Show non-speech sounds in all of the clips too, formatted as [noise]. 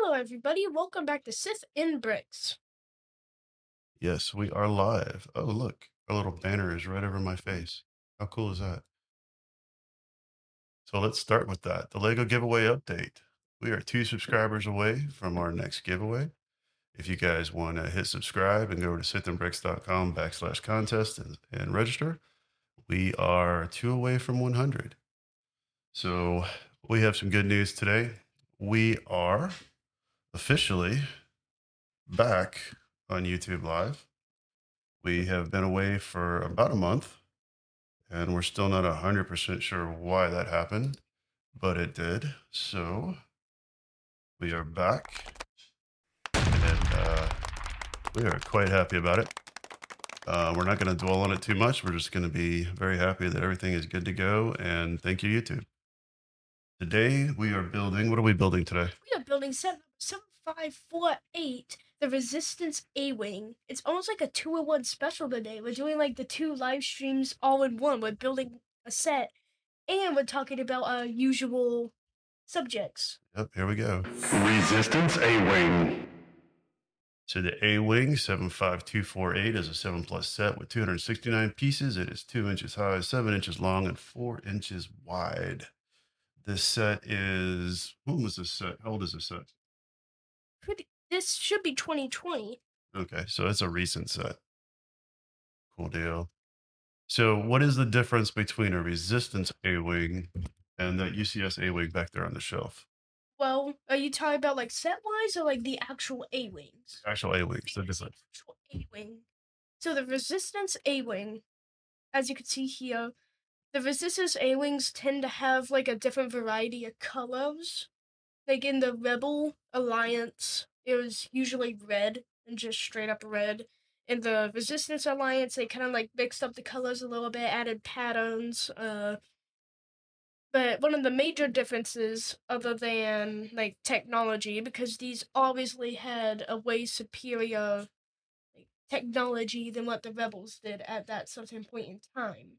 Hello, everybody. Welcome back to Sith and Bricks. Yes, we are live. Oh, look, our little banner is right over my face. How cool is that? So let's start with that. The Lego giveaway update. We are two subscribers away from our next giveaway. If you guys want to hit subscribe and go over to sithandbricks.com backslash contest and, and register, we are two away from 100. So we have some good news today. We are officially back on YouTube Live. We have been away for about a month, and we're still not 100% sure why that happened, but it did. So we are back, and uh, we are quite happy about it. Uh, we're not going to dwell on it too much. We're just going to be very happy that everything is good to go, and thank you, YouTube. Today we are building. What are we building today? We are building set seven five four eight, the Resistance A Wing. It's almost like a two in one special today. We're doing like the two live streams all in one. We're building a set, and we're talking about our usual subjects. Yep, here we go. Resistance A Wing. So the A Wing 75248 is a 7 plus set with 269 pieces. It is 2 inches high, 7 inches long, and 4 inches wide. This set is, when was this set? How old is this set? Pretty. This should be 2020. Okay, so it's a recent set. Cool deal. So, what is the difference between a Resistance A Wing and that UCS A Wing back there on the shelf? Well, are you talking about like set wise or like the actual A Wings? Actual A Wings, they're different. actual A Wing. So the Resistance A Wing, as you can see here, the Resistance A Wings tend to have like a different variety of colors. Like in the Rebel Alliance, it was usually red and just straight up red. In the Resistance Alliance, they kind of like mixed up the colors a little bit, added patterns. Uh, but one of the major differences, other than like technology, because these obviously had a way superior like, technology than what the rebels did at that certain point in time.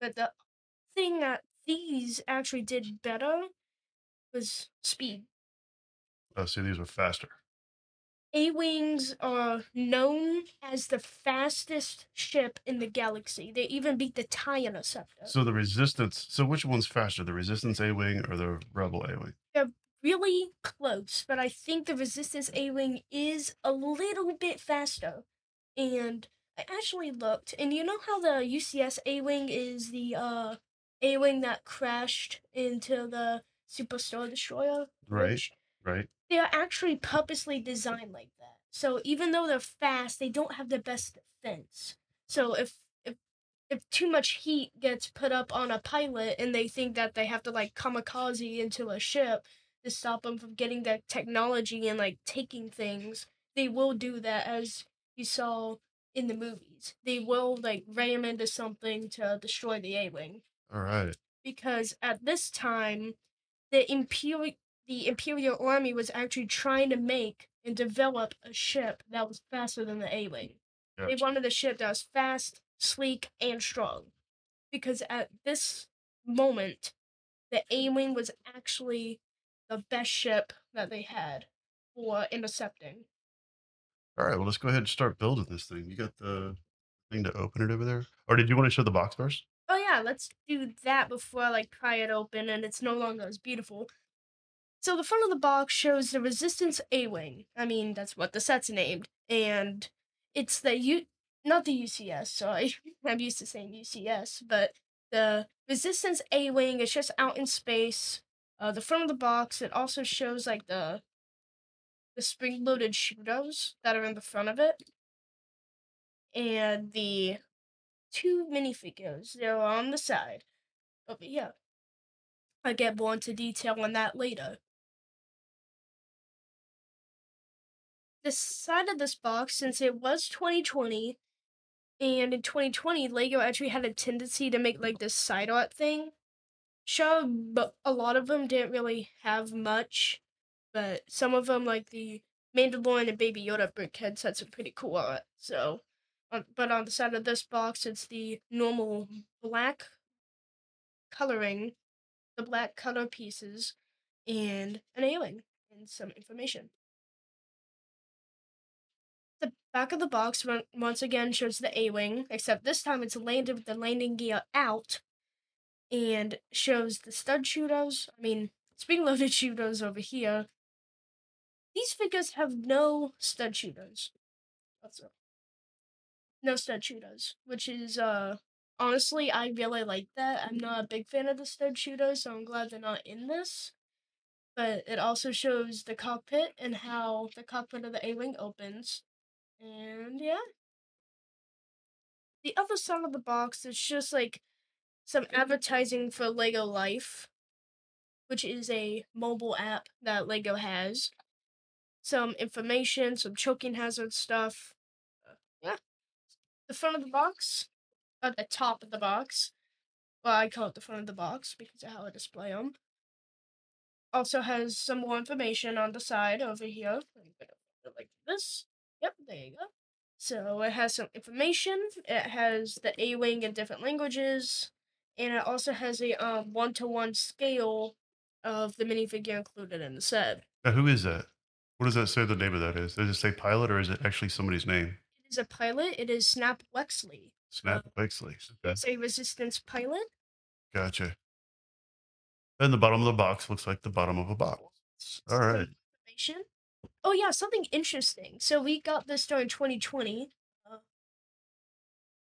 But the thing that these actually did better was speed. Oh, see, these were faster. A Wings are known as the fastest ship in the galaxy. They even beat the TIE Interceptor. So the Resistance, so which one's faster, the Resistance A Wing or the Rebel A Wing? They're really close, but I think the Resistance A Wing is a little bit faster. And I actually looked, and you know how the UCS A Wing is the uh A Wing that crashed into the Superstar Destroyer? Right. Right? They're actually purposely designed like that. So even though they're fast, they don't have the best defense. So if if if too much heat gets put up on a pilot and they think that they have to like kamikaze into a ship to stop them from getting that technology and like taking things, they will do that as you saw in the movies. They will like ram into something to destroy the A Wing. All right. Because at this time, the Imperial the Imperial Army was actually trying to make and develop a ship that was faster than the A Wing. They wanted a ship that was fast, sleek, and strong. Because at this moment, the A Wing was actually the best ship that they had for intercepting. All right. Well, let's go ahead and start building this thing. You got the thing to open it over there? Or did you want to show the box first? Oh yeah, let's do that before I like pry it open and it's no longer as beautiful. So the front of the box shows the Resistance A Wing. I mean, that's what the set's named. And it's the U not the UCS, sorry. [laughs] I'm used to saying UCS, but the Resistance A Wing is just out in space. Uh the front of the box it also shows like the the spring loaded shooters that are in the front of it. And the two minifigures. They're on the side But yeah, I'll get more into detail on that later. The side of this box, since it was 2020, and in 2020, Lego actually had a tendency to make like this side art thing. Sure, but a lot of them didn't really have much, but some of them, like the Mandalorian and Baby Yoda brickheads, had some pretty cool art. So, but on the side of this box, it's the normal black coloring, the black color pieces, and an A-wing. and some information. The back of the box once again shows the A Wing, except this time it's landed with the landing gear out and shows the stud shooters. I mean, spring loaded shooters over here. These figures have no stud shooters. Also, no stud shooters, which is uh honestly I really like that. I'm not a big fan of the stud shooters, so I'm glad they're not in this. But it also shows the cockpit and how the cockpit of the A Wing opens. And yeah. The other side of the box is just like some advertising for Lego Life, which is a mobile app that Lego has. Some information, some choking hazard stuff. Uh, yeah. The front of the box, at the top of the box. Well, I call it the front of the box because of how I display them. Also has some more information on the side over here. Like this. Yep, there you go. So it has some information. It has the A wing in different languages, and it also has a one to one scale of the minifigure included in the set. Now, who is that? What does that say the name of that is? Does it say pilot or is it actually somebody's name? It is a pilot. It is Snap Wexley. Snap Wexley. Okay. It's a resistance pilot. Gotcha. And the bottom of the box looks like the bottom of a box. All right. Oh yeah, something interesting. So we got this during 2020. Uh,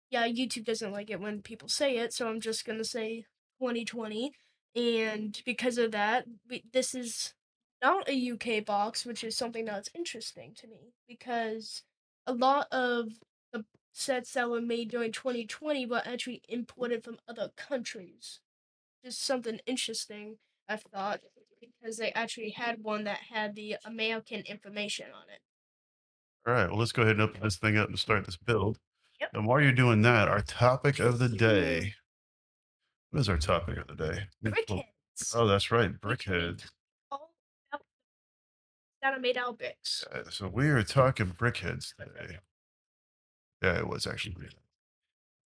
yeah, YouTube doesn't like it when people say it, so I'm just gonna say 2020. And because of that, we, this is not a UK box, which is something that's interesting to me because a lot of the sets that were made during 2020 were actually imported from other countries. Just something interesting, I thought, because they actually had one that had the American information on it. All right. Well, let's go ahead and open this thing up and start this build. Yep. And while you're doing that, our topic of the mm-hmm. day. What is our topic of the day? Brickheads. Oh, that's right. Brickhead. All about- that are made out of bricks. Uh, So we are talking brickheads today. Yeah, it was actually.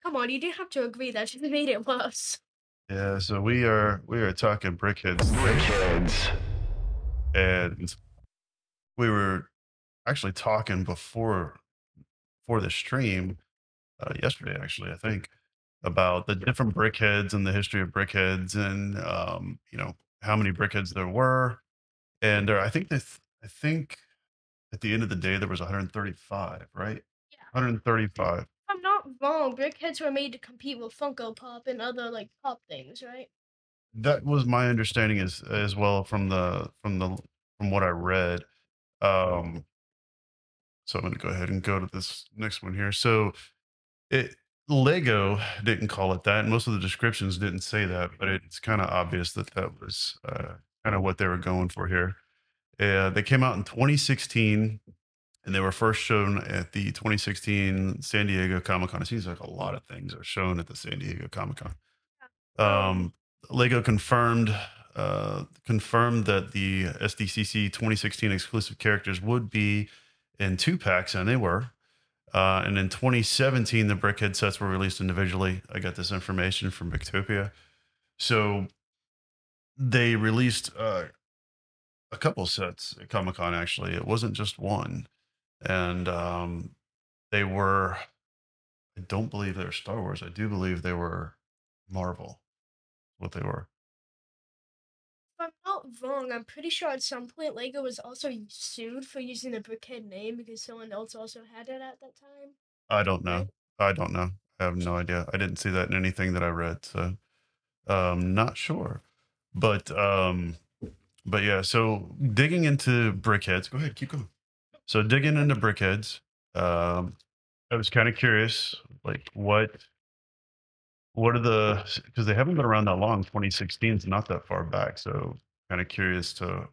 Come on, you do have to agree that you [laughs] made it worse. Yeah, so we are we are talking brickheads today. Brickheads. and we were actually talking before for the stream uh, yesterday actually i think about the different brickheads and the history of brickheads and um, you know how many brickheads there were and there, i think that i think at the end of the day there was 135 right Yeah. 135 If I'm not wrong, brickheads were made to compete with Funko Pop and other like pop things, right? that was my understanding as as well from the from the from what I read. Um, so I'm going to go ahead and go to this next one here. So it Lego didn't call it that, and most of the descriptions didn't say that, but it's kind of obvious that that was uh, kind of what they were going for here. Uh, they came out in 2016, and they were first shown at the 2016 San Diego Comic Con. It seems like a lot of things are shown at the San Diego Comic Con. Um, Lego confirmed uh, confirmed that the SDCC 2016 exclusive characters would be in two packs, and they were. Uh, and in 2017, the Brickhead sets were released individually. I got this information from Bictopia. So they released uh, a couple sets at Comic Con, actually. It wasn't just one. And um, they were, I don't believe they were Star Wars. I do believe they were Marvel, what they were. If I'm not wrong, I'm pretty sure at some point Lego was also sued for using the brickhead name because someone else also had it at that time. I don't know. I don't know. I have no idea. I didn't see that in anything that I read, so um not sure. But um but yeah, so digging into brickheads. Go ahead, keep going. So digging into brickheads, um I was kind of curious like what what are the because they haven't been around that long. 2016 is not that far back, so kind of curious to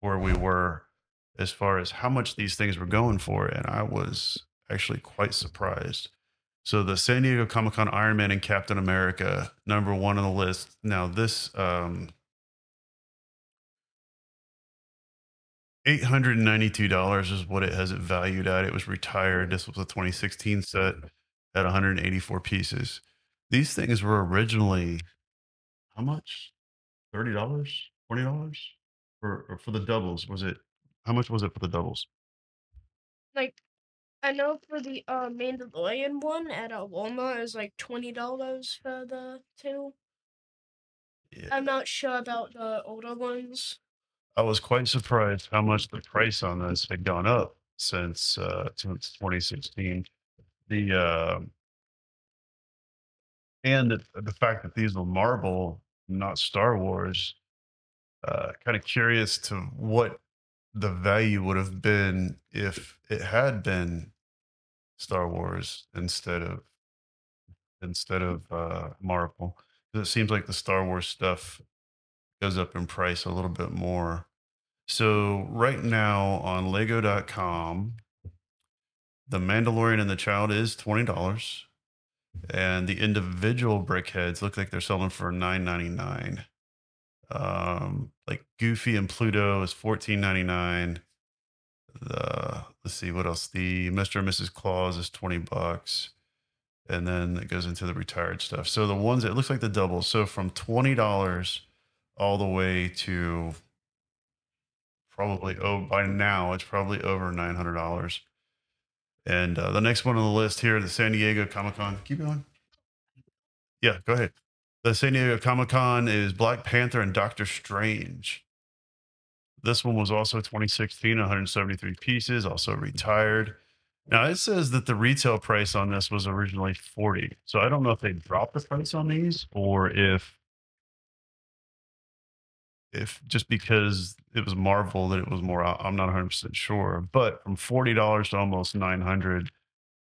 where we were as far as how much these things were going for, and I was actually quite surprised. So the San Diego Comic Con Iron Man and Captain America, number one on the list. Now this um eight hundred and ninety-two dollars is what it has it valued at. It was retired. This was a 2016 set at 184 pieces. These things were originally how much? Thirty dollars? Twenty dollars? for or for the doubles? Was it how much was it for the doubles? Like, I know for the uh, Mandalorian one at uh, Walmart is like twenty dollars for the two. Yeah. I'm not sure about the older ones. I was quite surprised how much the price on this had gone up since uh since 2016. The uh, and the, the fact that these were Marvel, not Star Wars. Uh, kind of curious to what the value would have been if it had been Star Wars instead of instead of uh, Marvel. It seems like the Star Wars stuff goes up in price a little bit more. So right now on Lego.com, the Mandalorian and the Child is twenty dollars, and the individual brickheads look like they're selling for nine ninety nine. Um, like Goofy and Pluto is fourteen ninety nine. The let's see what else. The Mr. and Mrs. Claus is twenty bucks, and then it goes into the retired stuff. So the ones it looks like the doubles. So from twenty dollars all the way to probably oh by now it's probably over nine hundred dollars. And uh, the next one on the list here, the San Diego Comic Con. Keep going. Yeah, go ahead. The San Diego Comic Con is Black Panther and Doctor Strange. This one was also 2016, 173 pieces, also retired. Now it says that the retail price on this was originally 40. So I don't know if they dropped the price on these or if if just because it was Marvel that it was more I'm not 100% sure, but from $40 to almost 900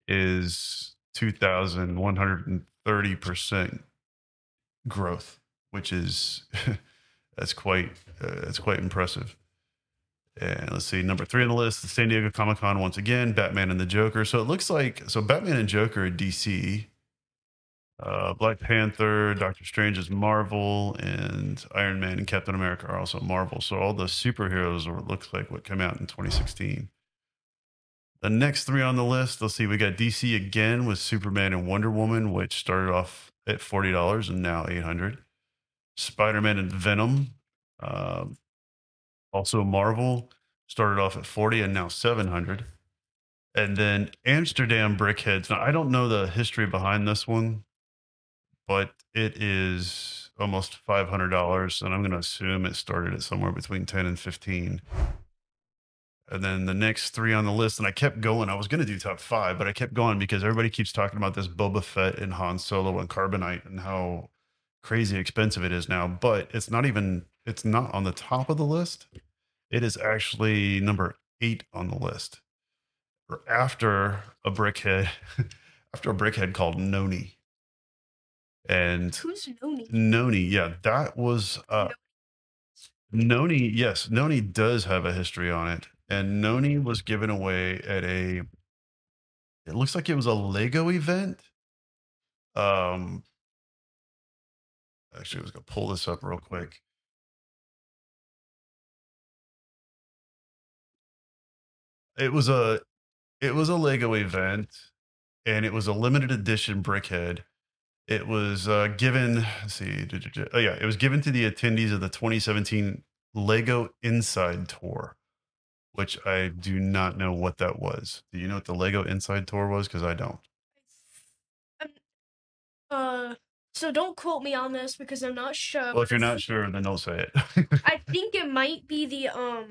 is 2130% growth, which is [laughs] that's quite uh, that's quite impressive. And let's see, number three on the list, the San Diego Comic Con once again, Batman and the Joker. So it looks like so Batman and Joker are DC, uh, Black Panther, Doctor Strange is Marvel, and Iron Man and Captain America are also Marvel. So all the superheroes are looks like what came out in 2016. The next three on the list, let's see, we got DC again with Superman and Wonder Woman, which started off at forty dollars and now eight hundred. Spider Man and Venom, um, also Marvel, started off at forty and now seven hundred. And then Amsterdam Brickheads. Now I don't know the history behind this one, but it is almost five hundred dollars, and I'm going to assume it started at somewhere between ten and fifteen. And then the next three on the list, and I kept going. I was going to do top five, but I kept going because everybody keeps talking about this Boba Fett and Han Solo and Carbonite and how crazy expensive it is now. But it's not even, it's not on the top of the list. It is actually number eight on the list. After a brickhead, [laughs] after a brickhead called Noni. And Who's Noni? Noni, yeah, that was uh Noni, yes, Noni does have a history on it. And Noni was given away at a it looks like it was a Lego event. Um actually I was gonna pull this up real quick. It was a it was a Lego event and it was a limited edition brickhead. It was uh, given, let's see, oh yeah, it was given to the attendees of the 2017 Lego Inside Tour, which I do not know what that was. Do you know what the Lego Inside Tour was? Because I don't. Um, uh, so don't quote me on this because I'm not sure. Well, if you're not sure, then don't say it. I [laughs] think it might be the um.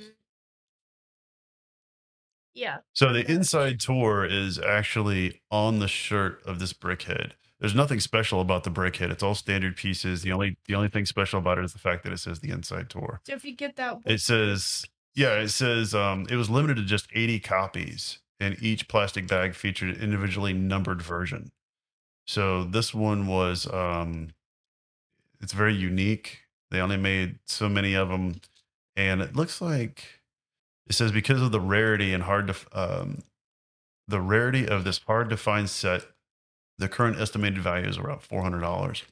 Yeah. So the inside tour is actually on the shirt of this brickhead. There's nothing special about the brickhead. It's all standard pieces. The only the only thing special about it is the fact that it says the inside tour. So if you get that, It says yeah, it says um it was limited to just 80 copies and each plastic bag featured an individually numbered version. So this one was um it's very unique. They only made so many of them and it looks like it says because of the rarity and hard to um, the rarity of this hard to find set, the current estimated value is around four hundred dollars.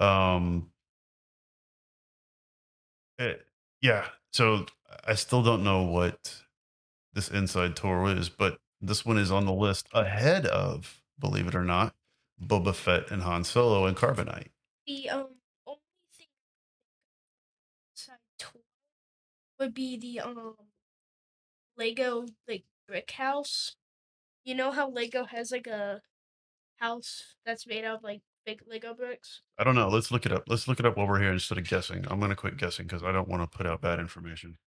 Um, it- yeah, so I still don't know what this inside tour is, but this one is on the list ahead of, believe it or not, Boba Fett and Han Solo and Carbonite. the um only thing inside tour would be the um Lego like brick house. You know how Lego has like a house that's made out of like big Lego bricks? I don't know. Let's look it up. Let's look it up while we're here instead of guessing. I'm going to quit guessing because I don't want to put out bad information.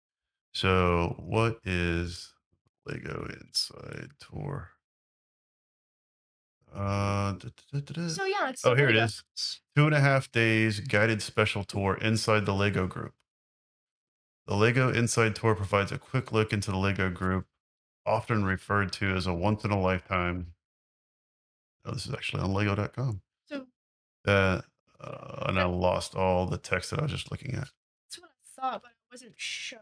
So, what is Lego Inside Tour? Uh, da- da- da- da- So yeah, it's oh here it Lego. is. Two and a half days guided special tour inside the Lego group. The Lego Inside Tour provides a quick look into the Lego group, often referred to as a once in a lifetime. Oh, this is actually on lego.com. So Uh, uh, and I lost all the text that I was just looking at. that's what I thought, but I wasn't sure.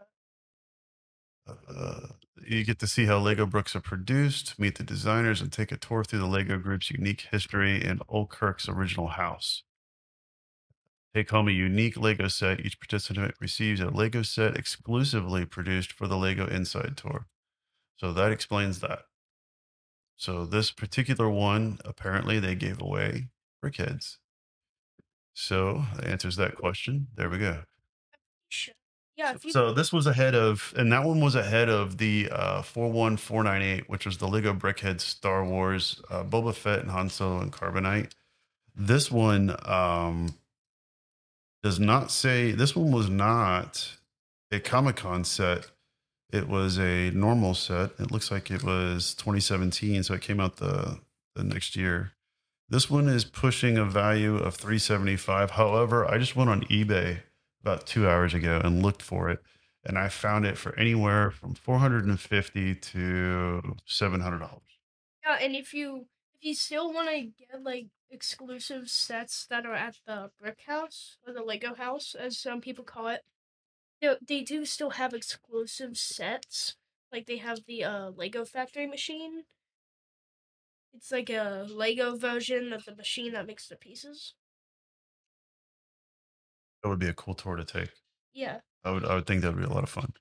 Uh, you get to see how Lego bricks are produced, meet the designers, and take a tour through the Lego group's unique history and Ole Kirk's original house. Take home a unique Lego set. Each participant receives a Lego set exclusively produced for the Lego Inside Tour. So that explains that. So this particular one, apparently, they gave away brickheads. So that answers that question. There we go. Yeah, if you So this was ahead of, and that one was ahead of the uh, 41498, which was the Lego Brickhead Star Wars, uh, Boba Fett and Han Solo and Carbonite. This one um, does not say, this one was not a Comic Con set. It was a normal set. It looks like it was 2017, so it came out the, the next year. This one is pushing a value of 375. However, I just went on eBay about two hours ago and looked for it, and I found it for anywhere from 450 to 700 dollars. yeah, and if you if you still want to get like exclusive sets that are at the brick house or the Lego house, as some people call it, they, they do still have exclusive sets. Like they have the uh, Lego Factory machine. It's like a Lego version of the machine that makes the pieces. That would be a cool tour to take. Yeah. I would I would think that would be a lot of fun.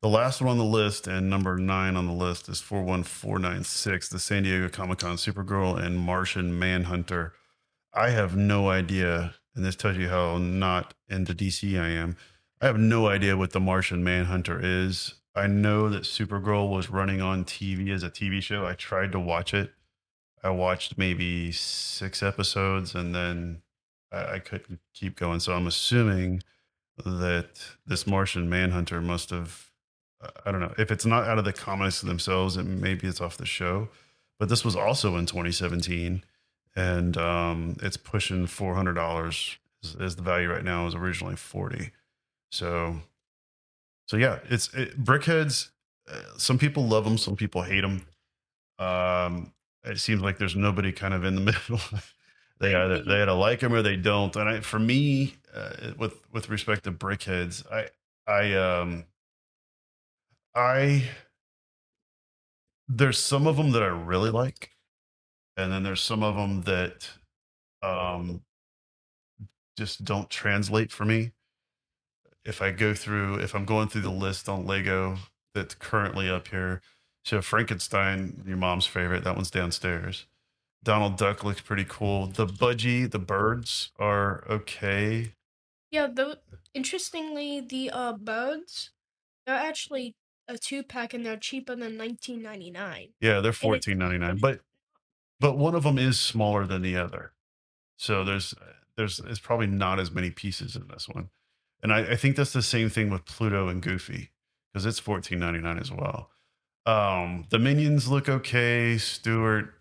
The last one on the list and number nine on the list is 41496, the San Diego Comic Con Supergirl and Martian Manhunter. I have no idea, and this tells you how not into DC I am. I have no idea what the Martian Manhunter is. I know that Supergirl was running on TV as a TV show. I tried to watch it. I watched maybe six episodes and then I, I couldn't keep going. So I'm assuming that this Martian Manhunter must have, I don't know, if it's not out of the comics themselves, it maybe it's off the show. But this was also in 2017, and um, it's pushing $400 is, is the value right now. It was originally 40. So, so yeah, it's it, brickheads. Uh, some people love them, some people hate them. Um, it seems like there's nobody kind of in the [laughs] middle. they either they either like them or they don't. And I, for me, uh, with with respect to brickheads, I I um I there's some of them that I really like, and then there's some of them that um just don't translate for me. If I go through, if I'm going through the list on Lego that's currently up here, so Frankenstein, your mom's favorite, that one's downstairs. Donald Duck looks pretty cool. The budgie, the birds are okay. Yeah, though interestingly, the uh birds, they're actually a two pack and they're cheaper than nineteen ninety nine. Yeah, they're fourteen ninety nine, but but one of them is smaller than the other. So there's there's it's probably not as many pieces in this one, and I, I think that's the same thing with Pluto and Goofy because it's fourteen ninety nine as well. Um, the minions look okay. Stuart,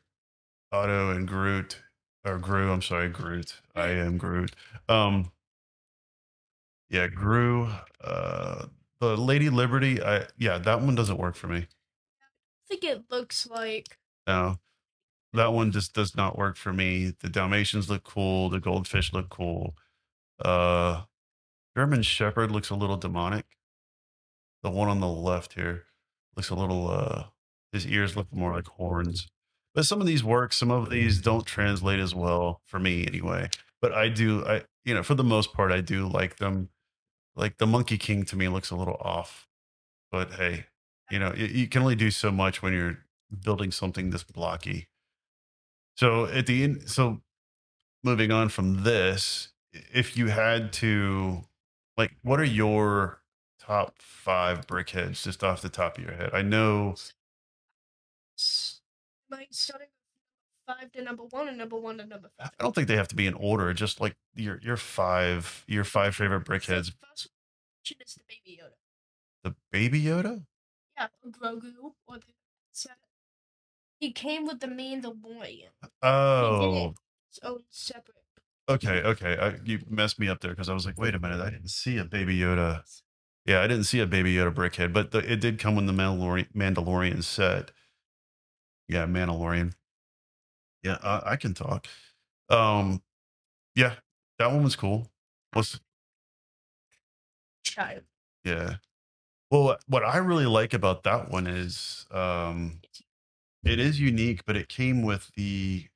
Otto, and Groot or Gru. I'm sorry, Groot. I am Groot. Um, yeah, Gru. Uh, the Lady Liberty. I yeah, that one doesn't work for me. I think it looks like No, that one just does not work for me. The Dalmatians look cool. The goldfish look cool. Uh, German Shepherd looks a little demonic. The one on the left here looks a little. Uh, his ears look more like horns. But some of these work. Some of these don't translate as well for me, anyway. But I do. I you know for the most part I do like them. Like the Monkey King to me looks a little off. But hey, you know you, you can only do so much when you're building something this blocky. So at the end, so moving on from this, if you had to, like, what are your top five brickheads just off the top of your head? I know. I starting five to number one and number one to number five. I don't think they have to be in order. Just like your your five your five favorite brickheads. the first one is the Baby Yoda. The Baby Yoda. Yeah, or Grogu or the. He came with the Mandalorian. Oh, His own separate. Okay, okay. I, you messed me up there because I was like, wait a minute, I didn't see a Baby Yoda. Yeah, I didn't see a Baby Yoda brickhead, but the, it did come with the Mandalorian, Mandalorian set. Yeah, Mandalorian. Yeah, I, I can talk. Um, yeah, that one was cool. What's child. yeah. Well, what- I really like about that one is um, it is unique, but it came with the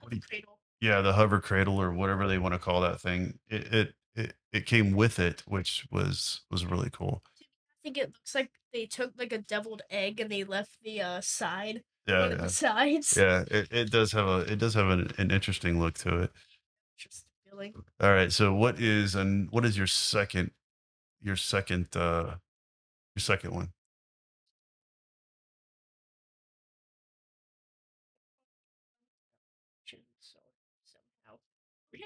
What do you- Cradle. Yeah the hover cradle or whatever they want to call that thing. It it it, it came with it, which was was really cool. I think it looks like they took like a deviled egg and they left the uh, side. Yeah, yeah. the sides. Yeah, it, it does have a it does have an, an interesting look to it. Interesting feeling. All right, so what is and what is your second your second uh your second one?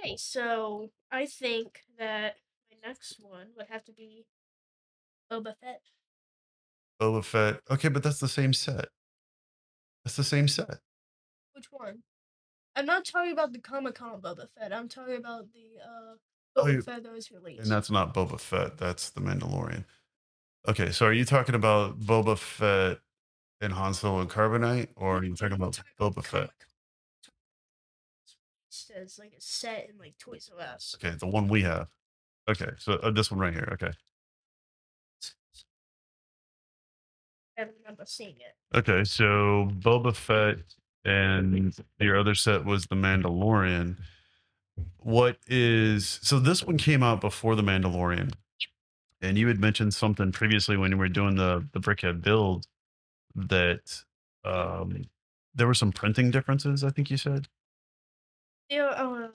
Okay, so I think that my next one would have to be Boba Fett. Boba Fett. Okay, but that's the same set. That's the same set. Which one? I'm not talking about the Comic Con Boba Fett. I'm talking about the uh Oh, Boba you- Fett that was released. And that's not Boba Fett. That's the Mandalorian. Okay, so are you talking about Boba Fett and Han Solo and Carbonite, or are you talking about talking Boba Fett? Comic-Con. It's as like a set in like Toys R Us. Okay, the one we have. Okay, so uh, this one right here. Okay, I remember seeing it. okay, so Boba Fett and your other set was the Mandalorian. What is so? This one came out before the Mandalorian, and you had mentioned something previously when you were doing the the brickhead build that um there were some printing differences. I think you said. Uh,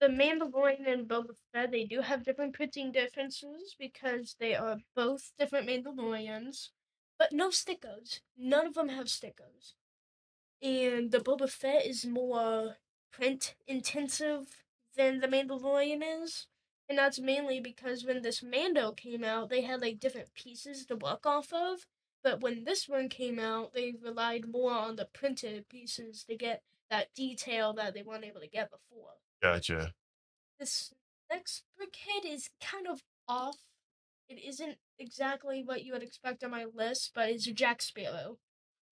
the Mandalorian and Boba Fett, they do have different printing differences because they are both different Mandalorians, but no stickers. None of them have stickers. And the Boba Fett is more print intensive than the Mandalorian is. And that's mainly because when this Mando came out, they had like different pieces to work off of. But when this one came out, they relied more on the printed pieces to get that detail that they weren't able to get before. Gotcha. This next brickhead is kind of off. It isn't exactly what you would expect on my list, but it's Jack Sparrow.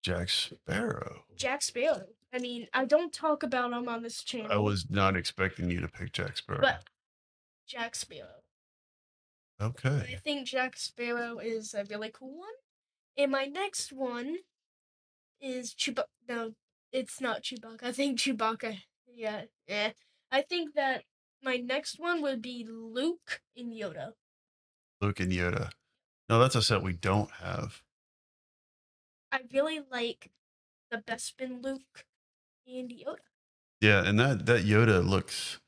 Jack Sparrow. Jack Sparrow. I mean, I don't talk about him on this channel. I was not expecting you to pick Jack Sparrow. But Jack Sparrow. Okay. I think Jack Sparrow is a really cool one. And my next one is Chewbacca. No, it's not Chewbacca. I think Chewbacca. Yeah, yeah. I think that my next one would be Luke and Yoda. Luke and Yoda. No, that's a set we don't have. I really like the Bespin Luke and Yoda. Yeah, and that that Yoda looks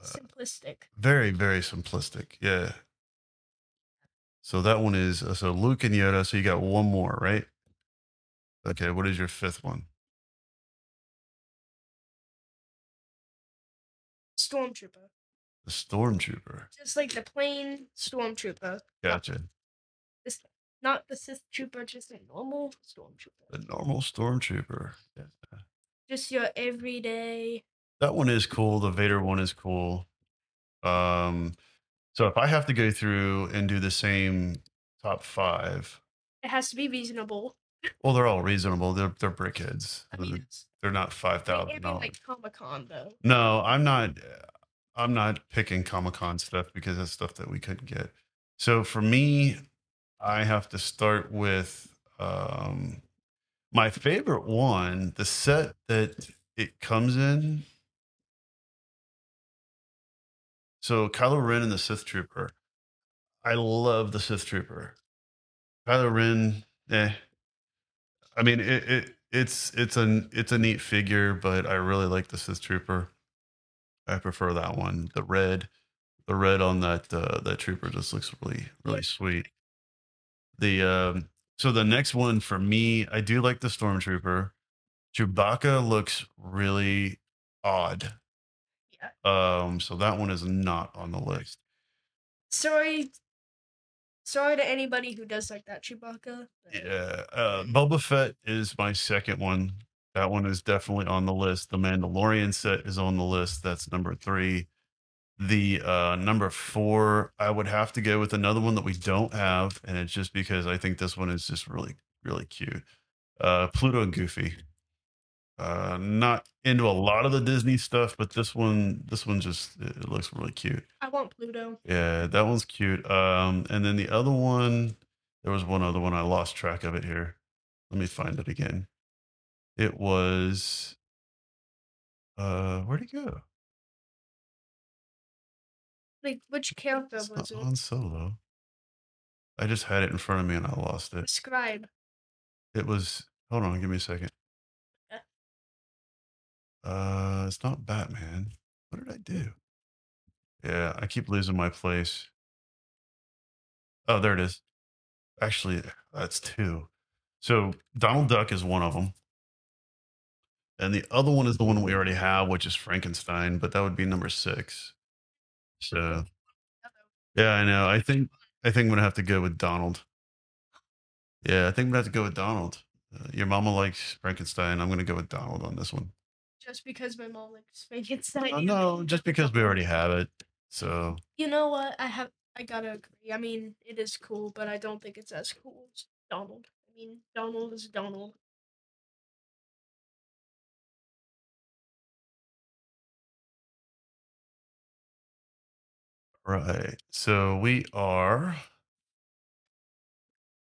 Uh, Simplistic. very very simplistic. Yeah. So that one is uh, so Luke and Yoda. So you got one more, right? Okay. What is your fifth one? Stormtrooper. The Stormtrooper. Just like the plain Stormtrooper. Gotcha. This, not the Sith Trooper, just a normal Stormtrooper. The normal Stormtrooper. Yeah. Just your everyday. That one is cool. The Vader one is cool. Um, so if I have to go through and do the same top five, It has to be reasonable. Well, they're all reasonable. They're they're brickheads. I mean, They're not five thousand can't be dollars. like Comic Con though. No, I'm not. I'm not picking Comic Con stuff because that's stuff that we couldn't get. So for me, I have to start with um, my favorite one. The set that it comes in. So Kylo Ren and the Sith Trooper. I love the Sith Trooper. Kylo Ren, eh. I mean, it, it it's it's a it's a neat figure, but I really like the Sith Trooper. I prefer that one, the red, the red on that uh, that trooper just looks really really Yeah. sweet. The um, so the next one for me, I do like the stormtrooper. Chewbacca looks really odd. Yeah. Um, so that one is not on the list. Sorry. Sorry to anybody who does like that Chewbacca. Yeah, uh, Boba Fett is my second one. That one is definitely on the list. The Mandalorian set is on the list. That's number three. The uh, number four, I would have to go with another one that we don't have, and it's just because I think this one is just really, really cute. Uh, Pluto and Goofy. Uh, not into a lot of the Disney stuff, but this one, this one just it, looks really cute. I want Pluto. Yeah, that one's cute. Um, and then the other one, there was one other one. I lost track of it here. Let me find it again. It was, uh, where'd it go? Like which character It's was it? on Solo. I just had it in front of me and I lost it. Scribe. It was. Hold on, give me a second. Uh, it's not Batman. What did I do? Yeah, I keep losing my place. Oh, there it is. Actually, that's two. So Donald Duck is one of them. And the other one is the one we already have, which is Frankenstein, but that would be number six. So yeah, I know. I think I think I'm gonna have to go with Donald. Yeah, I think I'm gonna have to go with Donald. Uh, your mama likes Frankenstein. I'm gonna go with Donald on this one. Just because my mom likes Frankenstein. [laughs] Uh, no, just because we already have it. So You know what? I have. I gotta agree. I mean, it is cool, but I don't think it's as cool as Donald. I mean, Donald is Donald. right. So we are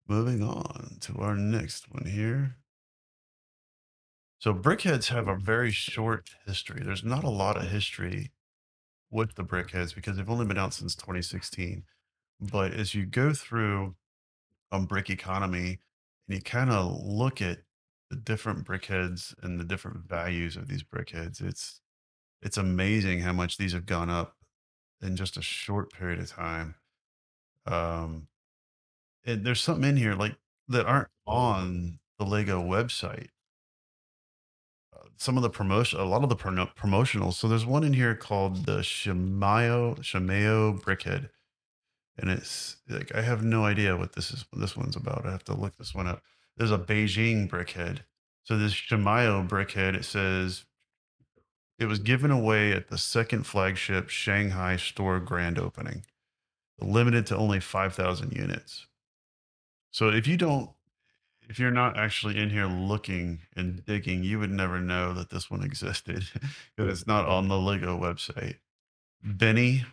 moving on to our next one here. So brickheads have a very short history. There's not a lot of history with the brickheads because they've only been out since 2016. But as you go through um, brick economy and you kind of look at the different brickheads and the different values of these brickheads, it's it's amazing how much these have gone up in just a short period of time. Um, and there's something in here like that aren't on the Lego website. Some of the promotion, a lot of the prono- promotionals. So there's one in here called the Shimao Shimeo Brickhead, and it's like I have no idea what this is. What This one's about. I have to look this one up. There's a Beijing Brickhead. So this Shimao Brickhead, it says it was given away at the second flagship Shanghai store grand opening, limited to only 5,000 units. So if you don't, if you're not actually in here looking and digging, you would never know that this one existed [laughs] because it's not on the Lego website. Benny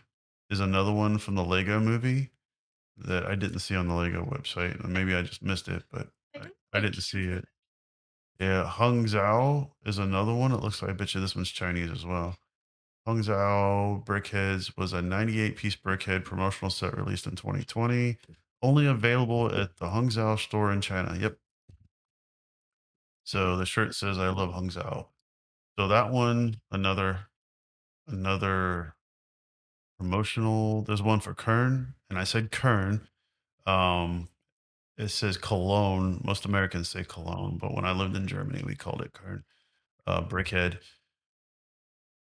is another one from the Lego movie that I didn't see on the Lego website. Maybe I just missed it, but I I, don't I think didn't see it. Yeah, Hung Zhao is another one. It looks like I bet you this one's Chinese as well. Hung Zhao Brickheads was a 98 piece brickhead promotional set released in 2020. Only available at the Hung Zhao store in China. Yep. So the shirt says I love Hung Zhao. So that one, another another promotional. There's one for Köln, and I said Köln. Um, it says Cologne. Most Americans say Cologne, but when I lived in Germany, we called it Köln. Uh, Brickhead.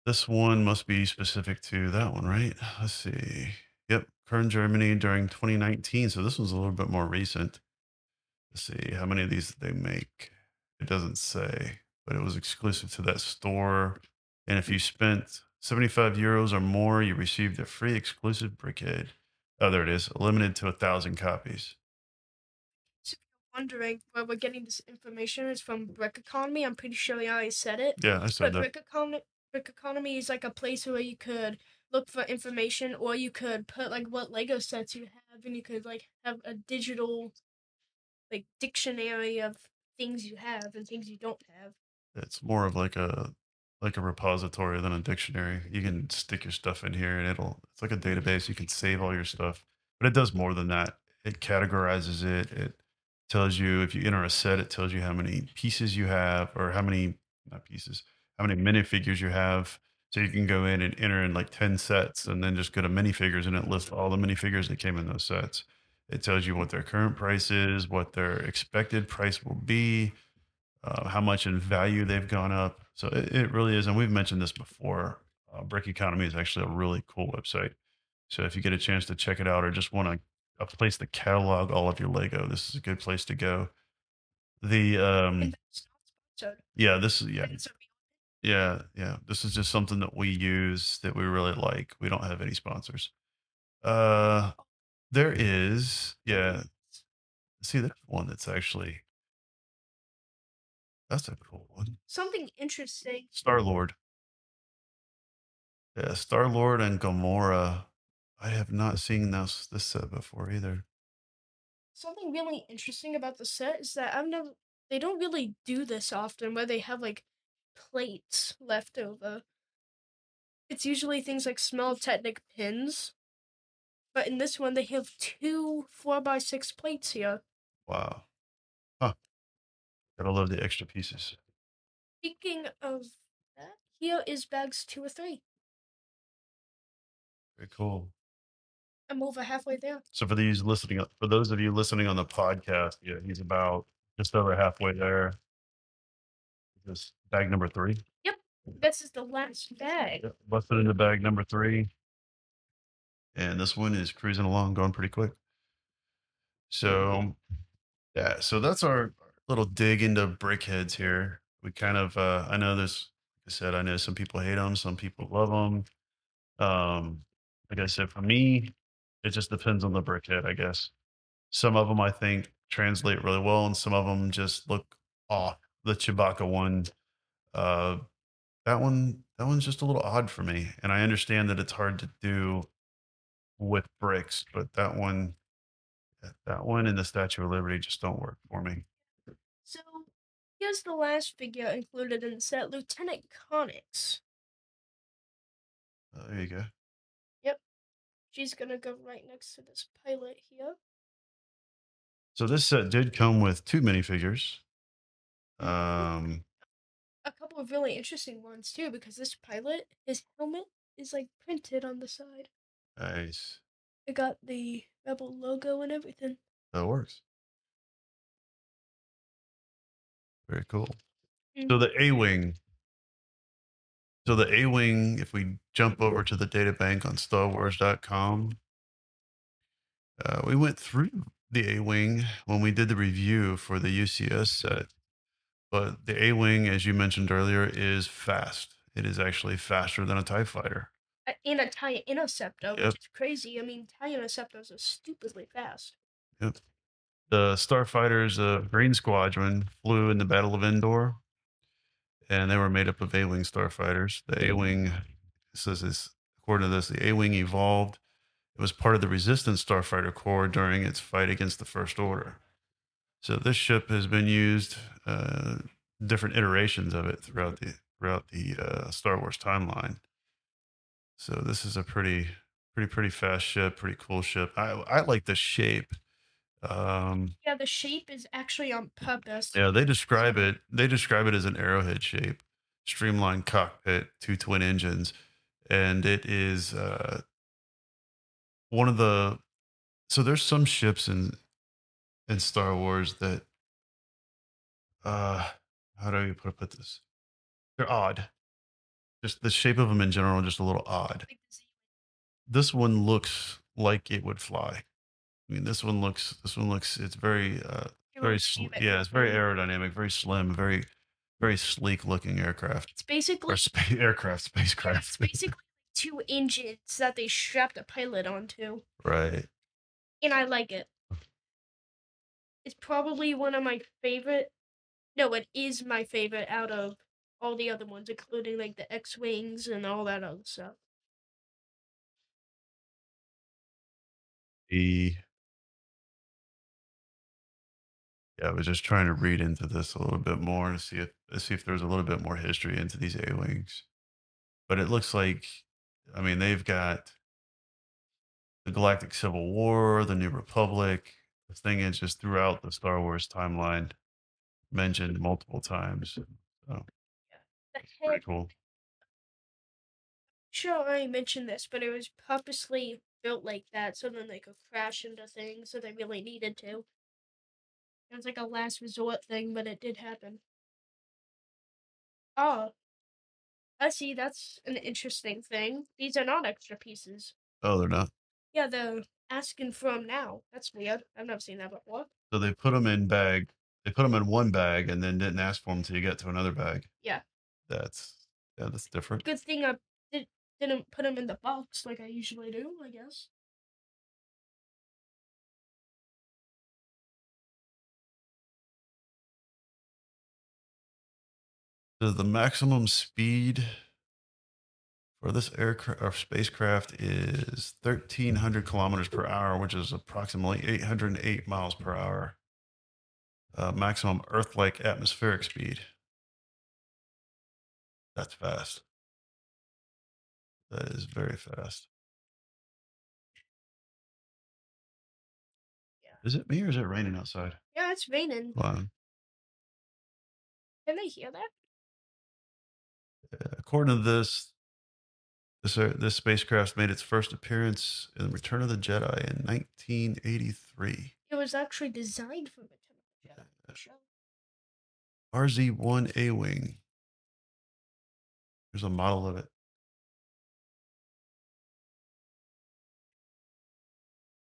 This one must be specific to that one, right? Let's see. Yep, Köln, Germany during 2019. So this one's a little bit more recent. Let's see how many of these they make. It doesn't say, but it was exclusive to that store. And if you spent 75 euros or more, you received a free exclusive brickhead. Oh, there it is. Limited to a thousand copies. So if you're Wondering where we're getting this information is from Brick Economy. I'm pretty sure I already said it. Yeah, I said But that. Brick Economy, Brick Economy is like a place where you could look for information, or you could put like what Lego sets you have, and you could like have a digital, like dictionary of things you have and things you don't have. It's more of like a like a repository than a dictionary. You can stick your stuff in here and it'll it's like a mm-hmm. database. You can save all your stuff. But it does more than that. It categorizes it. It tells you if you enter a set, it tells you how many pieces you have or how many not pieces, how many minifigures you have. So you can go in and enter in like 10 sets and then just go to minifigures and it lists all the minifigures that came in those sets. It tells you what their current price is, what their expected price will be, uh, how much in value they've gone up. So it, it really is. And we've mentioned this before. Uh, Brick Economy is actually a really cool website. So if you get a chance to check it out or just want a, a place to catalog all of your Lego, this is a good place to go. The um And that's not sponsored. yeah, this is yeah, And it's a yeah, yeah. This is just something that we use that we really like. We don't have any sponsors. Uh there is yeah. See, there's one that's actually that's a cool one. something interesting. Star Lord. Yeah, Star Lord and Gamora. I have not seen this this set before either. Something really interesting about the set is that I've never. They don't really do this often, where they have like plates left over. It's usually things like small Technic pins, but in this one they have two four by six plates here. Wow. Huh. Gotta love the extra pieces. Speaking of that, here is bags two or three. Very cool. I'm over halfway there. So for these listening, for those of you listening on the podcast, yeah, he's about just over halfway there. This bag number three. Yep, This is the last bag. Yep, busted into bag number three. And this one is cruising along, going pretty quick. So, yeah, so that's our little dig into brickheads here. We kind of, uh, I know this, like I said, I know some people hate them, some people love them. Um, like I said, for me, it just depends on the brickhead, I guess. Some of them I think translate really well, and some of them just look off. The Chewbacca one, uh, that one that one's just a little odd for me and i understand that it's hard to do with bricks but that one that one and the statue of liberty just don't work for me So here's the last figure included in the set, Lieutenant Connix. Uh, there you go Yep. She's gonna go right next to this pilot here. so this set did come with two minifigures um A couple of really interesting ones too, because this pilot, his helmet is like printed on the side. Nice. It got the rebel logo and everything. that works. Very cool. Mm. so the a-wing so the a-wing if we jump over to the data bank on starwars.com uh, we went through the a-wing when we did the review for the ucs set. But the a-wing as you mentioned earlier is fast. It is actually faster than a tie fighter Uh, In a TIE Interceptor, which is crazy. I mean, TIE Interceptors are stupidly fast. Yep. The starfighters of Green Squadron flew in the Battle of Endor, and they were made up of A-wing starfighters. The A-wing says this according to this, the A-wing evolved. It was part of the Resistance Starfighter Corps during its fight against the First Order. So this ship has been used, uh, different iterations of it throughout the throughout the uh, Star Wars timeline. So this is a pretty pretty pretty fast ship, pretty cool ship. I I like the shape. Um, Yeah, the shape is actually on purpose. yeah, they describe it. They describe it as an arrowhead shape, streamlined cockpit, two twin engines, and it is uh, one of the. So there's some ships in in Star Wars that. Uh, how do you put put this? They're odd. Just the shape of them in general, are just a little odd. Like the Z- This one looks like it would fly. I mean, this one looks. This one looks. It's very. Uh, very sl- yeah it's very aerodynamic very slim very very sleek looking aircraft It's basically or [laughs] aircraft yeah, it's basically two engines that they strapped a pilot onto, right and I like it. It's probably one of my favorite. No, it is my favorite out of all the other ones, including like the X wings and all that other stuff. the yeah i was just trying to read into this a little bit more to see if to see if there's a little bit more history into these a-wings but it looks like i mean they've got the galactic civil war the new republic the thing is just throughout the star wars timeline mentioned multiple times so pretty cool sure I mentioned this, but it was purposely built like that so then they could crash into things so they really needed to. It was like a last resort thing, but it did happen. Oh. I see, that's an interesting thing. These are not extra pieces. Oh, they're not. Yeah, they're asking for them now. That's weird. I've never seen that before. So they put them in bag. They put them in one bag and then didn't ask for them until you get to another bag. Yeah. That's yeah, that's different. Good thing I did, didn't put them in the box like I usually do, I guess. So the maximum speed for this aircraft or spacecraft is 1300 kilometers per hour, which is approximately 808 miles per hour. Uh, maximum Earth like atmospheric speed. That's fast. That is very fast. Yeah. Is it me or is it raining outside? Yeah, it's raining. Wow. Can they hear that? According to this, this uh, this spacecraft made its first appearance in Return of the Jedi in 1983. It was actually designed for Return of the Jedi Yeah. RZ-1A wing. There's a model of it.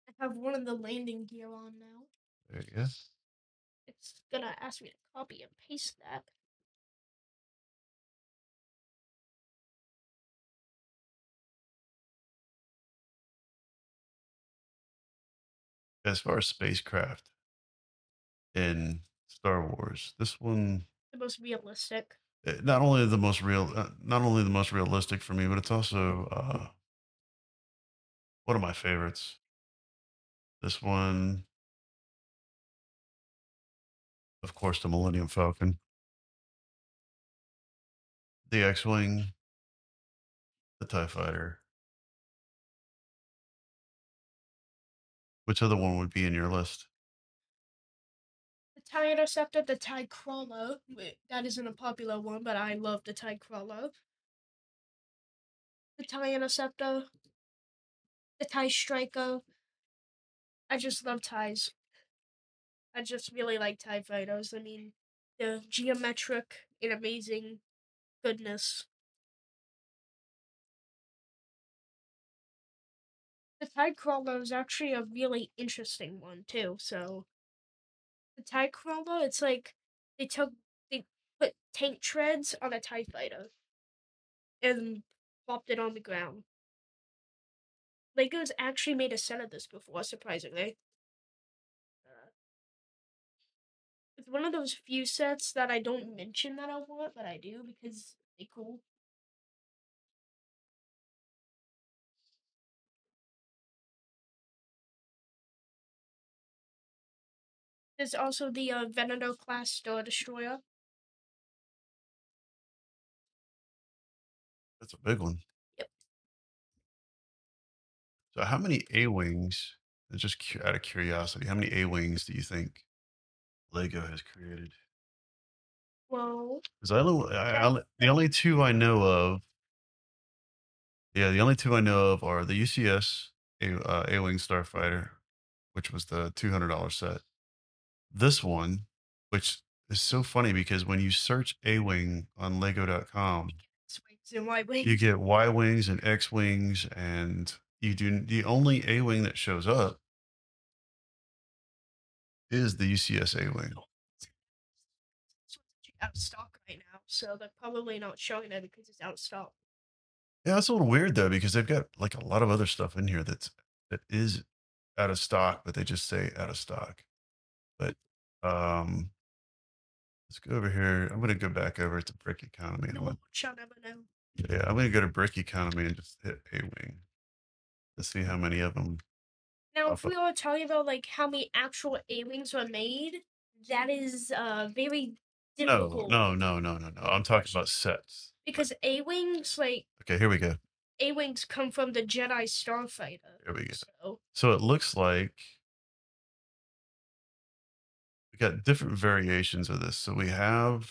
I have one of the landing gear on now. There you go. It's gonna ask me to copy and paste that. As far as spacecraft in Star Wars, this one The most realistic. Eh, not only the most real, uh, not only the most realistic for me, but it's also uh, one of my favorites. This one, of course, the Millennium Falcon, the X-wing, the Tie Fighter. Which other one would be in your list? TIE Interceptor, the TIE Crawler. That isn't a popular one, but I love the TIE Crawler. The TIE Interceptor. The TIE Striker. I just love TIEs. I just really like TIE fighters. I mean, the geometric and amazing goodness. The TIE Crawler is actually a really interesting one, too, so TIE Crawler, it's like they took they put tank treads on a TIE fighter and plopped it on the ground. Lego's actually made a set of this before, surprisingly. Uh, it's one of those few sets that I don't mention that I want, but I do because they cool. There's also the uh, Venator class Star Destroyer. That's a big one. Yep. So, how many A wings? Just out of curiosity, how many A wings do you think Lego has created? Well, Because I, I, I the only two I know of, yeah, the only two I know of are the UCS A uh, A wing Starfighter, which was the two hundred dollar set. This one, which is so funny because when you search A wing on Lego.com, X wings and Y wings. you get Y wings and X wings, and you do the only A wing that shows up is the UCS A wing. Out of stock right now, so they're probably not showing it because it's out of stock. Yeah, that's a little weird though because they've got like a lot of other stuff in here that's that is out of stock, but they just say out of stock. But um, let's go over here. I'm gonna go back over to Brick Economy. No one shall never know. yeah, I'm gonna go to Brick Economy and just hit A wing. Let's see how many of them. Now, if we were talking about like how many actual A wings were made, that is uh very No, difficult. no, no, no, no, no. no. I'm talking about sets. Because A wings, like Okay, here we go. A wings, come from the Jedi Starfighter. Here we go. So So it looks like got different variations of this. So we have,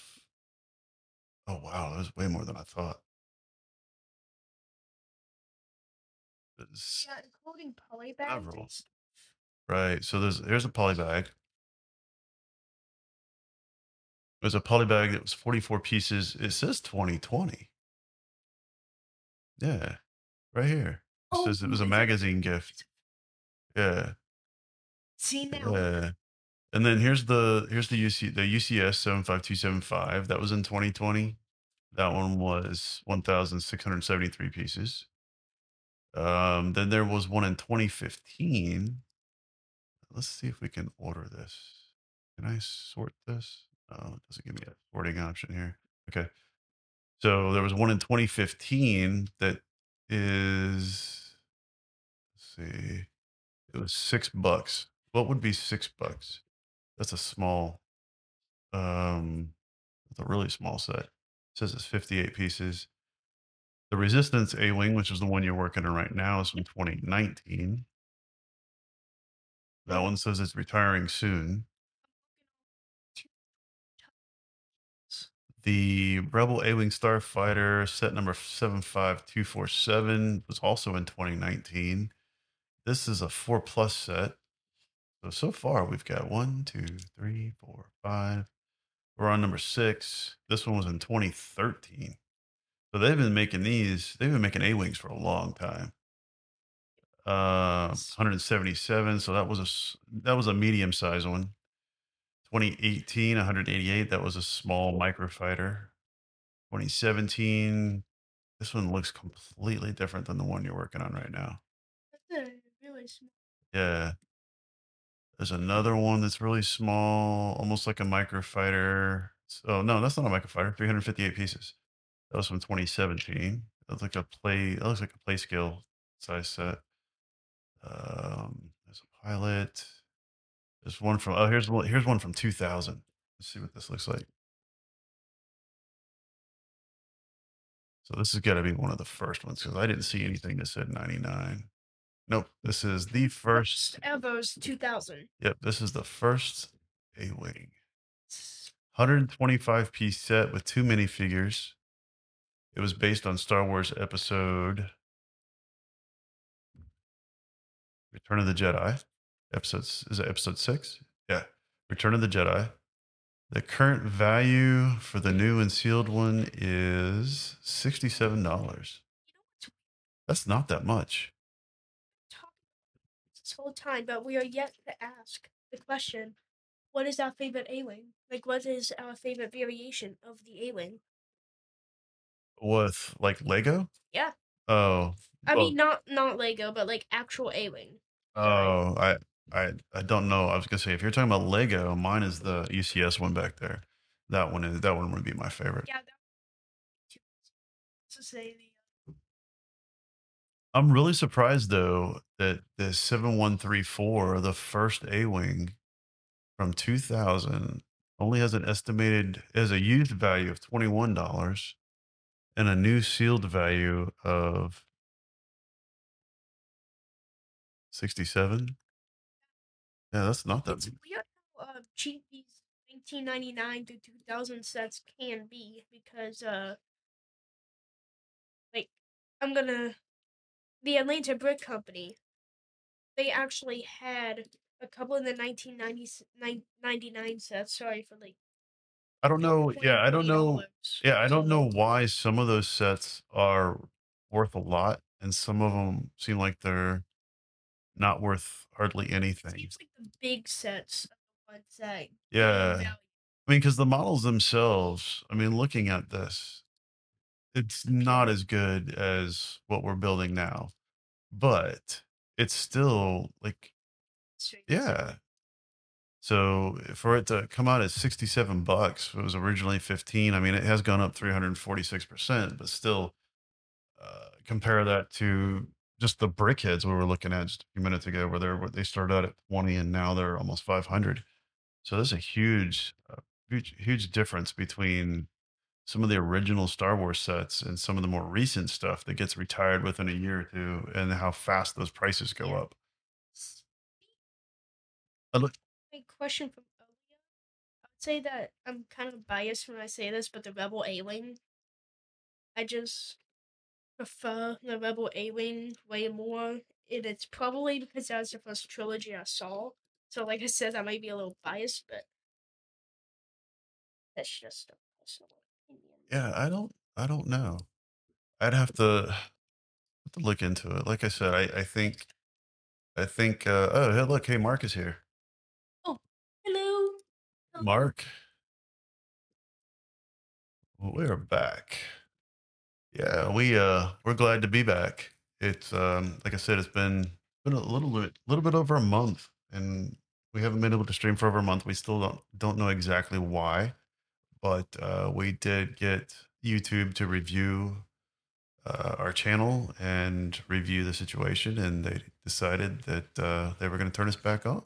oh wow, that was way more than I thought. Yeah, including polybags. Several. Right. So there's here's a poly bag. There's a poly bag that was 44 pieces. It says 2020. Yeah. Right here. It Oh, says it was a magazine gift. Yeah. See now. Yeah. And then here's the here's the UC the UCS 75275. That was in 2020. That one was 1,673 pieces. Um, then there was one in 2015. Let's see if we can order this. Can I sort this? Oh, it doesn't give me a sorting option here. Okay. So there was one in 2015 that is let's see. It was six bucks. What would be six bucks? That's a small um it's a really small set. It says it's 58 pieces. The Resistance A Wing, which is the one you're working on right now, is from 2019. That one says it's retiring soon. The Rebel A Wing Starfighter set number 75247 was also in 2019. This is a four plus set. So, so far we've got one, two, three, four, five. We're on number six. This one was in 2013. So they've been making these, they've been making A Wings for a long time. Uh, 177. So that was a, that was a medium size one. 2018, 188. That was a small microfighter. 2017. This one looks completely different than the one you're working on right now. That's a really small. Yeah. There's another one that's really small, almost like a microfighter. Oh no, that's not a microfighter. 358 pieces. That was from 2017. That's like a play. That looks like a play scale size set. Um, there's a pilot. There's one from. Oh, here's one. Here's one from 2000. Let's see what this looks like. So this has got to be one of the first ones because I didn't see anything that said 99. Nope, this is the first. Ever's 2000. Yep, this is the first A Wing. 125 piece set with two minifigures. It was based on Star Wars episode Return of the Jedi. Episodes is it episode six? Yeah. Return of the Jedi. The current value for the new and sealed one is $67. You know what's That's not that much. This whole time, but we are yet to ask the question: What is our favorite A-wing? Like, what is our favorite variation of the A-wing? With like Lego? Yeah. Oh. I well- mean, not not Lego, but like actual A-wing. Oh, I, I, I don't know. I was gonna say if you're talking about Lego, mine is the UCS one back there. That one is that one would be my favorite. Yeah, that. To say the I'm really surprised though that the 7134, the first A wing from 2000, only has an estimated as a used value of twenty one dollars, and a new sealed value of sixty seven. Yeah, that's not that. It's weird how uh, cheap these 1999 to 2000 sets can be because, uh, like, I'm gonna. The Atlanta Brick Company, they actually had a couple in the 1999 sets. Sorry for like. I don't know. Yeah, I don't know. Yeah, I don't know why some of those sets are worth a lot and some of them seem like they're not worth hardly It anything. seems like the big sets are the ones that. Yeah. I mean, because the models themselves, I mean, looking at this, it's not as good as what we're building now, but it's still like, yeah. So for it to come out at 67 bucks, it was originally 15. I mean, it has gone up 346%, but still, uh, compare that to just the brickheads we were looking at just a few minutes ago, where they're, they started out at 20 and now they're almost 500. So there's a huge, uh, huge, huge difference between some of the original Star Wars sets and some of the more recent stuff that gets retired within a year or two, and how fast those prices go up. A question from earlier. I would say that I'm kind of biased when I say this, but the Rebel A Wing, I just prefer the Rebel A Wing way more. And it's probably because that was the first trilogy I saw. So, like I said, I might be a little biased, but that's just a personal. Yeah, I don't I don't know. I'd have to, [sighs] have to look into it. Like I said, I, I think I think uh oh hey look, hey Mark is here. Oh hello. Mark. We are back. Yeah, we uh we're glad to be back. It's um like I said, it's been been a little bit little bit over a month and we haven't been able to stream for over a month. We still don't don't know exactly why, but uh we did get YouTube to review uh, our channel and review the situation and they decided that uh, they were going to turn us back on.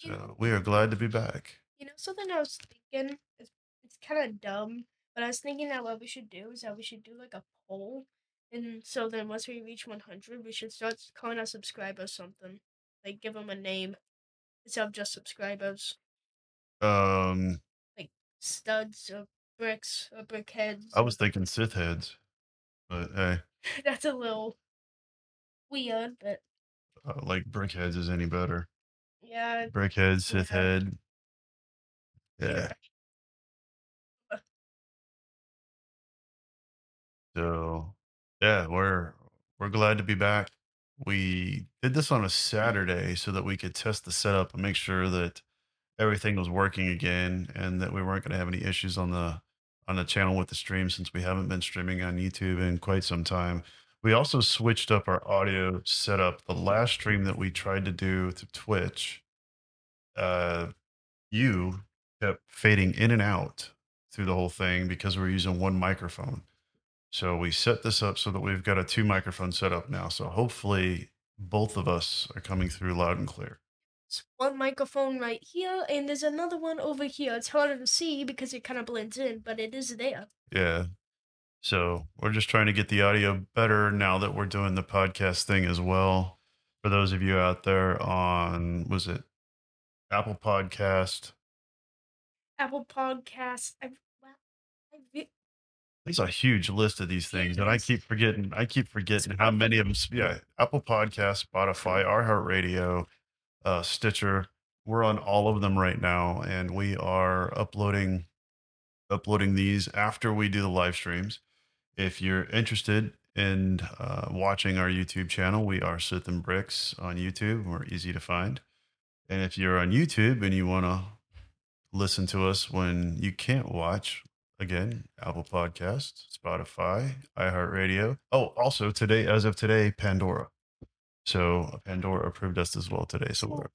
You know, So we are glad to be back. you know something I was thinking? It's, it's kind of dumb, but I was thinking that what we should do is that we should do like a poll. And so then once we reach 100, we should start calling our subscribers something. Like give them a name instead of just subscribers. Um Studs or bricks or brickheads. I was thinking Sith heads, but hey, [laughs] That's a little weird, but uh, like brickheads is any better. yeah. Brickhead, Sith Yeah. head. Yeah. So yeah, we're we're glad to be back. We did this on a Saturday so that we could test the setup and make sure that everything was working again and that we weren't going to have any issues on the on the channel with the stream since we haven't been streaming on YouTube in quite some time. We also switched up our audio setup. The last stream that we tried to do to Twitch, uh, you kept fading in and out through the whole thing because we were using one microphone. So we set this up so that we've got a two microphone setup now. So hopefully both of us are coming through loud and clear. It's one microphone right here, and there's another one over here. It's harder to see because it kind of blends in, but it is there. Yeah. So we're just trying to get the audio better now that we're doing the podcast thing as well. For those of you out there on, was it Apple Podcast? Apple Podcast. I, I re- There's a huge list of these things, and I keep forgetting. I keep forgetting how many of them. Yeah, Apple Podcast, Spotify, iHeartRadio, uh, Stitcher. We're on all of them right now, and we are uploading uploading these after we do the live streams. If you're interested in uh, watching our YouTube channel, we are Sith and Bricks on YouTube. We're easy to find. And if you're on YouTube and you want to listen to us when you can't watch, again, Apple Podcasts, Spotify, iHeartRadio. Oh, also today, as of today, Pandora. So Pandora approved us as well today. So we're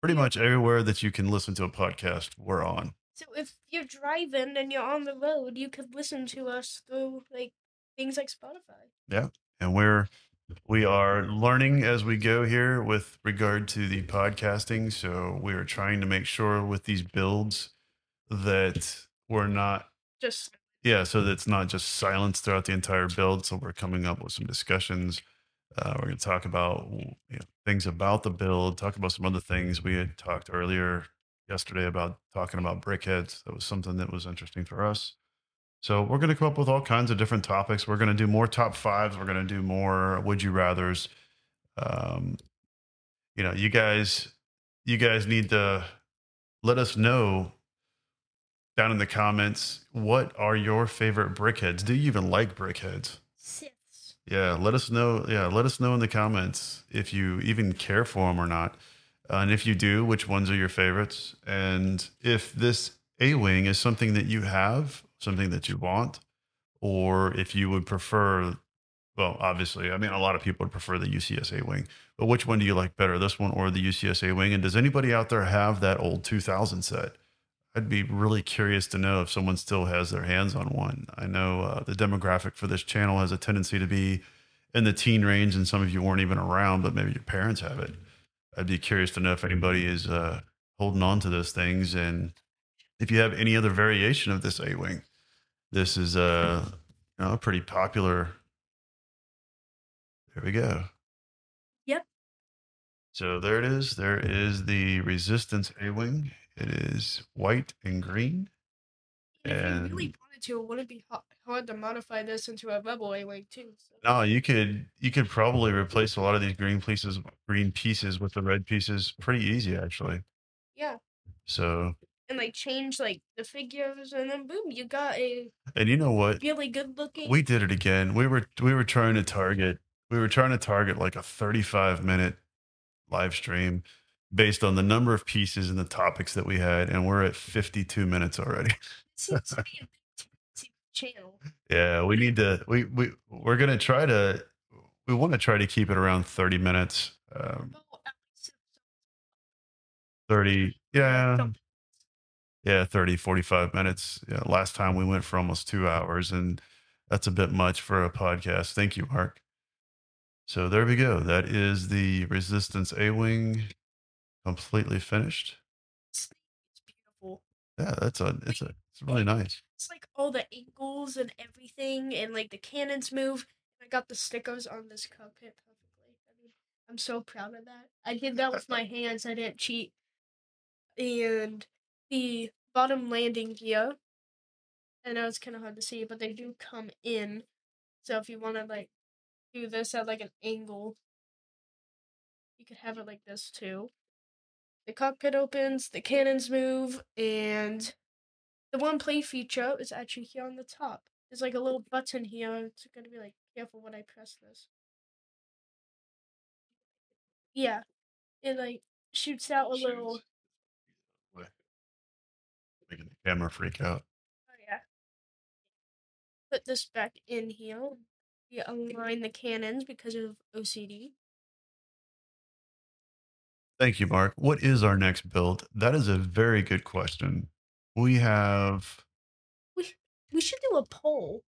pretty much everywhere that you can listen to a podcast, we're on. So if you're driving and you're on the road, you could listen to us through like things like Spotify. Yeah. And we're we are learning as we go here with regard to the podcasting so we are trying to make sure with these builds that we're not Just yeah so that it's not just silence throughout the entire build so we're coming up with some discussions uh, we're going to talk about you know, things about the build talk about some other things we had talked earlier yesterday about talking about brickheads that was something that was interesting for us so we're going to come up with all kinds of different topics. We're going to do more top fives. We're going to do more would you rather's. Um, you know, you guys, you guys need to let us know down in the comments what are your favorite brickheads. Do you even like brickheads? Yeah, let us know. Yeah, let us know in the comments if you even care for them or not. Uh, and if you do, which ones are your favorites? And if this A Wing is something that you have, something that you want, or if you would prefer, well, obviously, I mean, a lot of people would prefer the UCS A Wing, but which one do you like better, this one or the UCS A Wing? And does anybody out there have that old 2000 set? I'd be really curious to know if someone still has their hands on one. I know uh, the demographic for this channel has a tendency to be in the teen range, and some of you weren't even around, but maybe your parents have it. I'd be curious to know if anybody is uh, holding on to those things, and if you have any other variation of this A wing. This is uh, you know, a pretty popular. There we go. Yep. So there it is. There is the Resistance A wing. It is white and green. If you really And- wanted wanted to, it wouldn't be hard to modify this into a rebel A-wing too. So. No, you could you could probably replace a lot of these green pieces green pieces with the red pieces pretty easy actually. Yeah, So and like change like the figures, and then boom, you got a and you know what? really good looking. We did it again. We were we were trying to target we were trying to target like a 35 minute live stream based on the number of pieces and the topics that we had and we're at 52 minutes already. seems to be a big t- channel. Yeah, we need to we we we're to try to we want to try to keep it around 30 minutes. Um Oh, at least 30 yeah. Yeah, 30 45 minutes. Yeah, last time we went for almost 2 hours and that's a bit much for a podcast. Thank you, Mark. So there we go. That is the Resistance A Wing completely finished. It's beautiful. Yeah, that's a it's a it's really nice. It's like all the angles and everything, and like the cannons move. I got the stickers on this cockpit perfectly. I mean, I'm so proud of that. I did that with my hands. I didn't cheat. And the bottom landing gear. I know it's kind of hard to see, but they do come in. So if you want to like do this at like an angle, you could have it like this too. The cockpit opens, the cannons move, and the one play feature is actually here on the top. There's like a little button here. It's gonna be like careful when I press this. Yeah, it like shoots out a little. Making the camera freak out. Oh yeah. Put this back in here. We align the cannons because of OCD. Thank you, Mark. What is our next build? That is a very good question. We have We we should do a poll.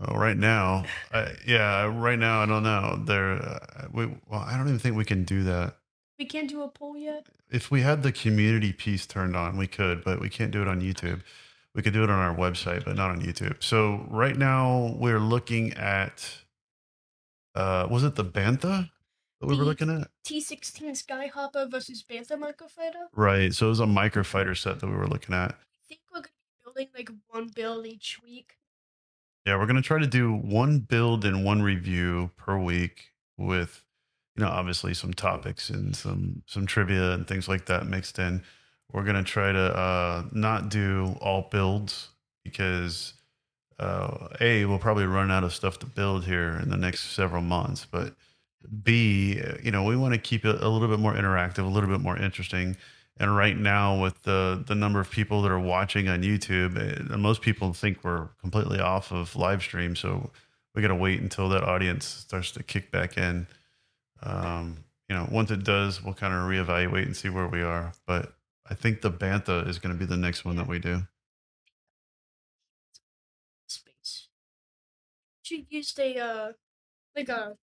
oh, right now. I, yeah, right now I don't know. There, uh, we well, I don't even think we can do that. We can't do a poll yet. If we had the community piece turned on, we could, but we can't do it on YouTube. We could do it on our website, but not on YouTube. So right now we're looking at. Uh, was it the Bantha that we were looking at? T16 Skyhopper versus Bantha Microfighter. Right. So it was a microfighter set that we were looking at. I think we're gonna be building like one build each week. Yeah, we're gonna try to do one build and one review per week with, you know, obviously some topics and some some trivia and things like that mixed in. We're gonna try to uh, not do all builds because uh, a we'll probably run out of stuff to build here in the next several months, but b you know we want to keep it a little bit more interactive, a little bit more interesting. And right now, with the the number of people that are watching on YouTube, eh, most people think we're completely off of live stream. So we got to wait until that audience starts to kick back in. Um, you know, once it does, we'll kind of reevaluate and see where we are. But I think the Bantha is going to be the next one that we do. Space. She used a uh like a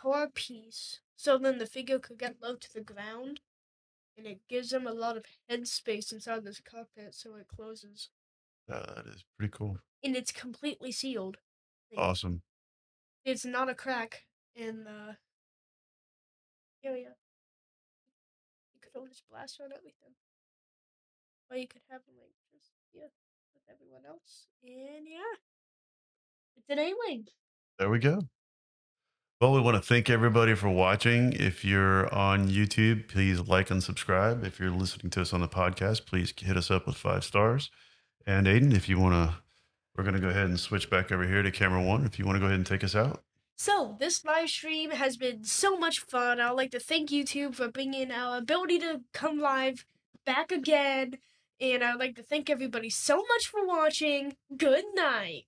car piece so then the figure could get low to the ground. And it gives them a lot of headspace inside this cockpit so it closes. That is pretty cool. And it's completely sealed. Like, Awesome. It's not a crack in the area. You could always blast on everything. Or you could have like just yeah with everyone else. And yeah. It's an A-Wing. There we go. Well, we want to thank everybody for watching. If you're on YouTube, please like and subscribe. If you're listening to us on the podcast, please hit us up with five stars. And Aiden, if you want to, we're going to go ahead and switch back over here to camera one. If you want to go ahead and take us out. So, this live stream has been so much fun. I'd like to thank YouTube for bringing our ability to come live back again. And I'd like to thank everybody so much for watching. Good night.